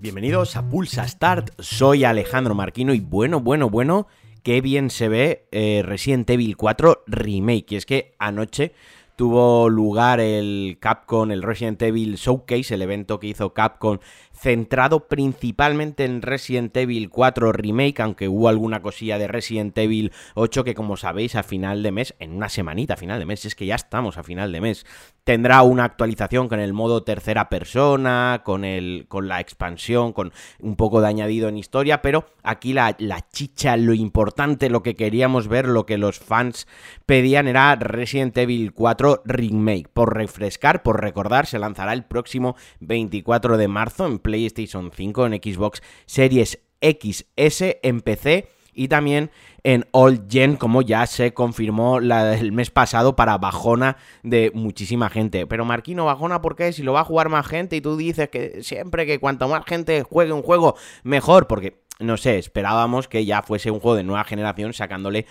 Bienvenidos a Pulsa Start, soy Alejandro Marquino y bueno, bueno, bueno, qué bien se ve eh, Resident Evil 4 Remake. Y es que anoche tuvo lugar el Capcom, el Resident Evil Showcase, el evento que hizo Capcom centrado principalmente en Resident Evil 4 Remake, aunque hubo alguna cosilla de Resident Evil 8 que como sabéis a final de mes, en una semanita a final de mes, es que ya estamos a final de mes, tendrá una actualización con el modo tercera persona, con, el, con la expansión, con un poco de añadido en historia, pero aquí la, la chicha, lo importante, lo que queríamos ver, lo que los fans pedían era Resident Evil 4 Remake. Por refrescar, por recordar, se lanzará el próximo 24 de marzo en PlayStation 5, en Xbox Series XS, en PC y también en All Gen, como ya se confirmó el mes pasado para bajona de muchísima gente. Pero Marquino, bajona, ¿por qué? Si lo va a jugar más gente y tú dices que siempre que cuanto más gente juegue un juego, mejor, porque no sé, esperábamos que ya fuese un juego de nueva generación sacándole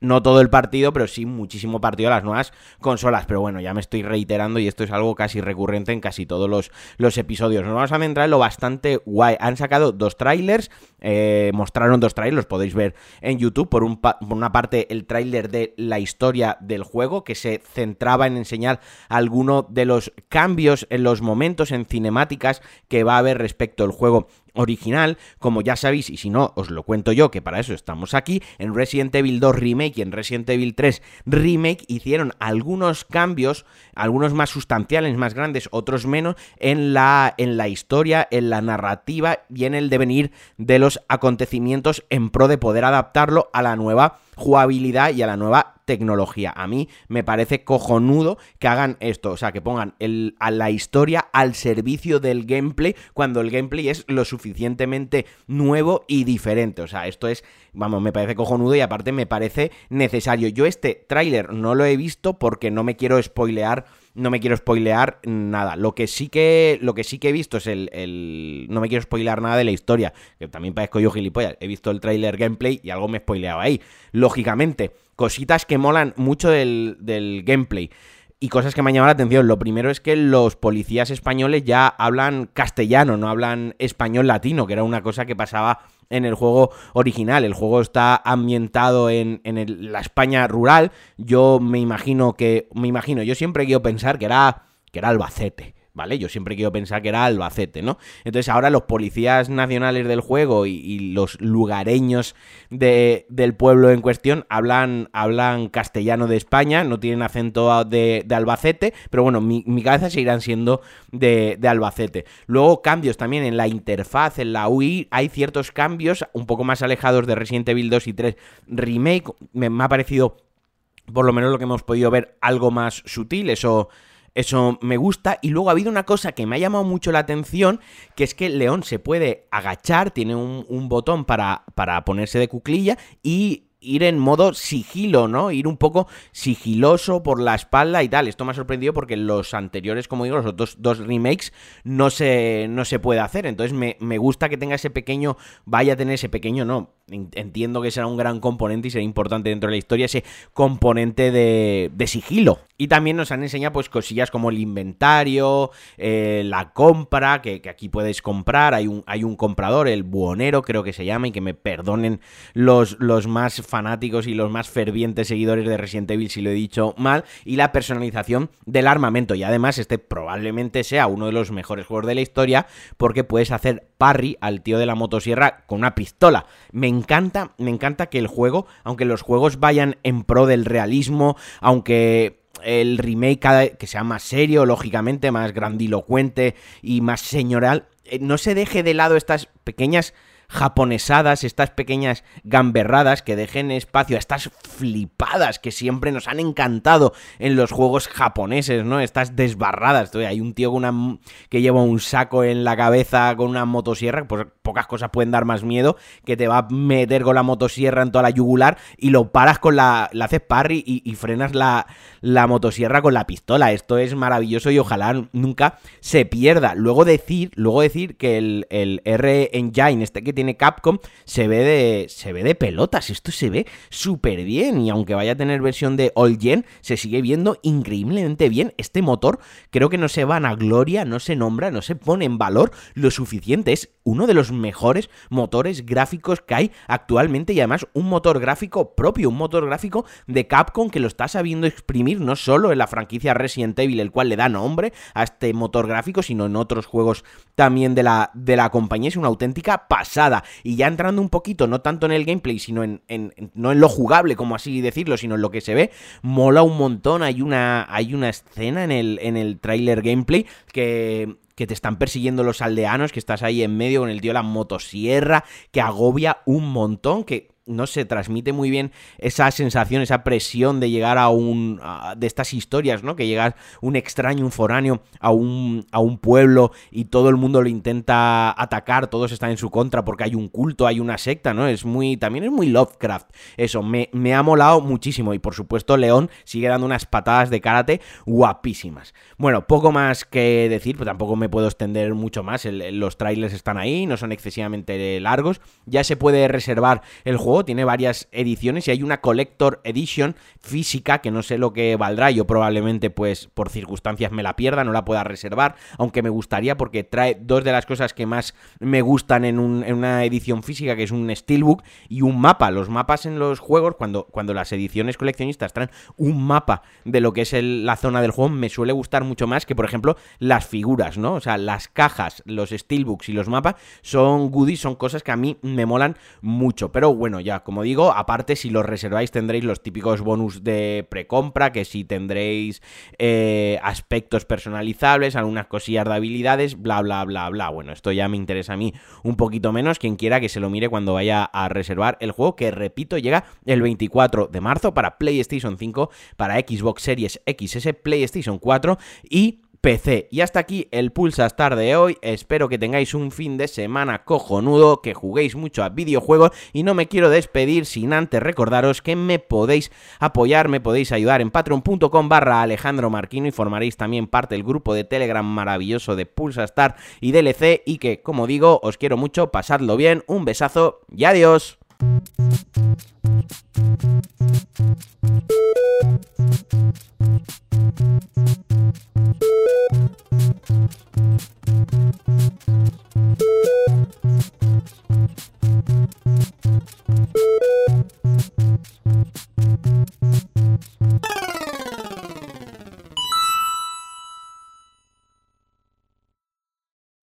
no todo el partido, pero sí muchísimo partido a las nuevas consolas. Pero bueno, ya me estoy reiterando y esto es algo casi recurrente en casi todos los, los episodios. Nos vamos a centrar en lo bastante guay. Han sacado dos trailers, eh, mostraron dos trailers, podéis ver en YouTube. Por, un por una parte, el trailer de la historia del juego, que se centraba en enseñar alguno de los cambios en los momentos, en cinemáticas que va a haber respecto al juego original, como ya sabéis, y si no, os lo cuento yo, que para eso estamos aquí, en Resident Evil 2 Remake y en Resident Evil 3 Remake hicieron algunos cambios, algunos más sustanciales, más grandes, otros menos, en la, en la historia, en la narrativa y en el devenir de los acontecimientos en pro de poder adaptarlo a la nueva jugabilidad y a la nueva tecnología. A mí me parece cojonudo que hagan esto, o sea, que pongan el, a la historia al servicio del gameplay cuando el gameplay es lo suficientemente nuevo y diferente. O sea, esto es, vamos, me parece cojonudo y aparte me parece necesario. Yo este tráiler no lo he visto porque no me quiero spoilear no me quiero spoilear nada. Lo que sí que, lo que, sí que he visto es el, No me quiero spoilear nada de la historia, que también parezco yo gilipollas. He visto el trailer gameplay y algo me he spoileado ahí. Lógicamente, cositas que molan mucho del, del gameplay y cosas que me han llamado la atención. Lo primero es que los policías españoles ya hablan castellano, no hablan español latino, que era una cosa que pasaba en el juego original. El juego está ambientado en, en la España rural. Yo me imagino que. Me imagino, yo siempre quiero pensar que era. que era Albacete. ¿Vale? Yo siempre quiero pensar que era Albacete, ¿no? Entonces ahora los policías nacionales del juego y, los lugareños de, del pueblo en cuestión hablan, hablan castellano de España, no tienen acento de, Albacete, pero bueno, mi, mi, cabeza seguirán siendo de, Albacete. Luego cambios también en la interfaz, en la UI, hay ciertos cambios un poco más alejados de Resident Evil 2 y 3 Remake, me, me ha parecido por lo menos lo que hemos podido ver, algo más sutil. Eso eso me gusta. Y luego ha habido una cosa que me ha llamado mucho la atención, que es que León se puede agachar, tiene un, botón para, para ponerse de cuclilla y ir en modo sigilo, ¿no? Ir un poco sigiloso por la espalda y tal. Esto me ha sorprendido porque los anteriores, como digo, los dos remakes no se, no se puede hacer. Entonces me, me gusta que tenga ese pequeño, vaya a tener ese pequeño, no, entiendo que será un gran componente y será importante dentro de la historia ese componente de, sigilo. Y también nos han enseñado pues cosillas como el inventario, eh, la compra, que, aquí puedes comprar, hay un, hay un comprador, el buonero creo que se llama, y que me perdonen los, los más fanáticos y los más fervientes seguidores de Resident Evil si lo he dicho mal, y la personalización del armamento. Y además este probablemente sea uno de los mejores juegos de la historia porque puedes hacer parry al tío de la motosierra con una pistola. Me encanta, me encanta que el juego, aunque los juegos vayan en pro del realismo, aunque el remake que sea más serio, lógicamente, más grandilocuente y más señoral, eh, no se deje de lado estas pequeñas japonesadas, estas pequeñas gamberradas que dejen espacio estas flipadas que siempre nos han encantado en los juegos japoneses, ¿no? Estas desbarradas. Hay un tío que lleva un saco en la cabeza con una motosierra, pues pocas cosas pueden dar más miedo, que te va a meter con la motosierra en toda la yugular y lo paras con la, la haces parry y, frenas la, motosierra con la pistola. Esto es maravilloso y ojalá nunca se pierda. Luego decir, luego decir que el, el R Engine, este que tiene Capcom se ve de, se ve de pelotas. Esto se ve súper bien. Y aunque vaya a tener versión de All Gen, se sigue viendo increíblemente bien. Este motor creo que no se van a gloria, no se nombra, no se pone en valor lo suficiente. Es uno de los mejores motores gráficos que hay actualmente y además un motor gráfico propio, un motor gráfico de Capcom que lo está sabiendo exprimir no solo en la franquicia Resident Evil, el cual le da nombre a este motor gráfico, sino en otros juegos también de la, de la compañía. Es una auténtica pasada. Y ya entrando un poquito, no tanto en el gameplay, sino en, no en lo jugable, como así decirlo, sino en lo que se ve, mola un montón. Hay una, hay una escena en el, en el trailer gameplay que que te están persiguiendo los aldeanos, que estás ahí en medio con el tío la motosierra, que agobia un montón, que no se transmite muy bien esa sensación, esa presión de llegar a un. de estas historias, ¿no? Que llega un extraño, un foráneo a un, a un pueblo y todo el mundo lo intenta atacar, todos están en su contra porque hay un culto, hay una secta, ¿no? Es muy. También es muy Lovecraft. Eso, me, me ha molado muchísimo. Y por supuesto, León sigue dando unas patadas de karate guapísimas. Bueno, poco más que decir, pues tampoco me puedo extender mucho más. los trailers están ahí, no son excesivamente largos. Ya se puede reservar el juego tiene varias ediciones y hay una Collector Edition física que no sé lo que valdrá, yo probablemente pues por circunstancias me la pierda, no la pueda reservar, aunque me gustaría porque trae dos de las cosas que más me gustan en, una edición física, que es un Steelbook y un mapa. Los mapas en los juegos, cuando, cuando las ediciones coleccionistas traen un mapa de lo que es la zona del juego, me suele gustar mucho más que, por ejemplo, las figuras, ¿no? O sea, las cajas, los Steelbooks y los mapas son goodies, son cosas que a mí me molan mucho. Pero bueno, ya como digo, aparte si los reserváis tendréis los típicos bonus de precompra, que si tendréis eh, aspectos personalizables, algunas cosillas de habilidades, bla, bla, bla, bla. Bueno, esto ya me interesa a mí un poquito menos, quien quiera que se lo mire cuando vaya a reservar el juego, que repito, llega el 24 de marzo para PlayStation 5, para Xbox Series XS, PlayStation 4 y PC. Y hasta aquí el Pulsastar de hoy. Espero que tengáis un fin de semana cojonudo, que juguéis mucho a videojuegos y no me quiero despedir sin antes recordaros que me podéis apoyar, me podéis ayudar en patreon.com barra Alejandro Marquino y formaréis también parte del grupo de Telegram maravilloso de Pulsastar y DLC y que, como digo, os quiero mucho, pasadlo bien, un besazo y adiós.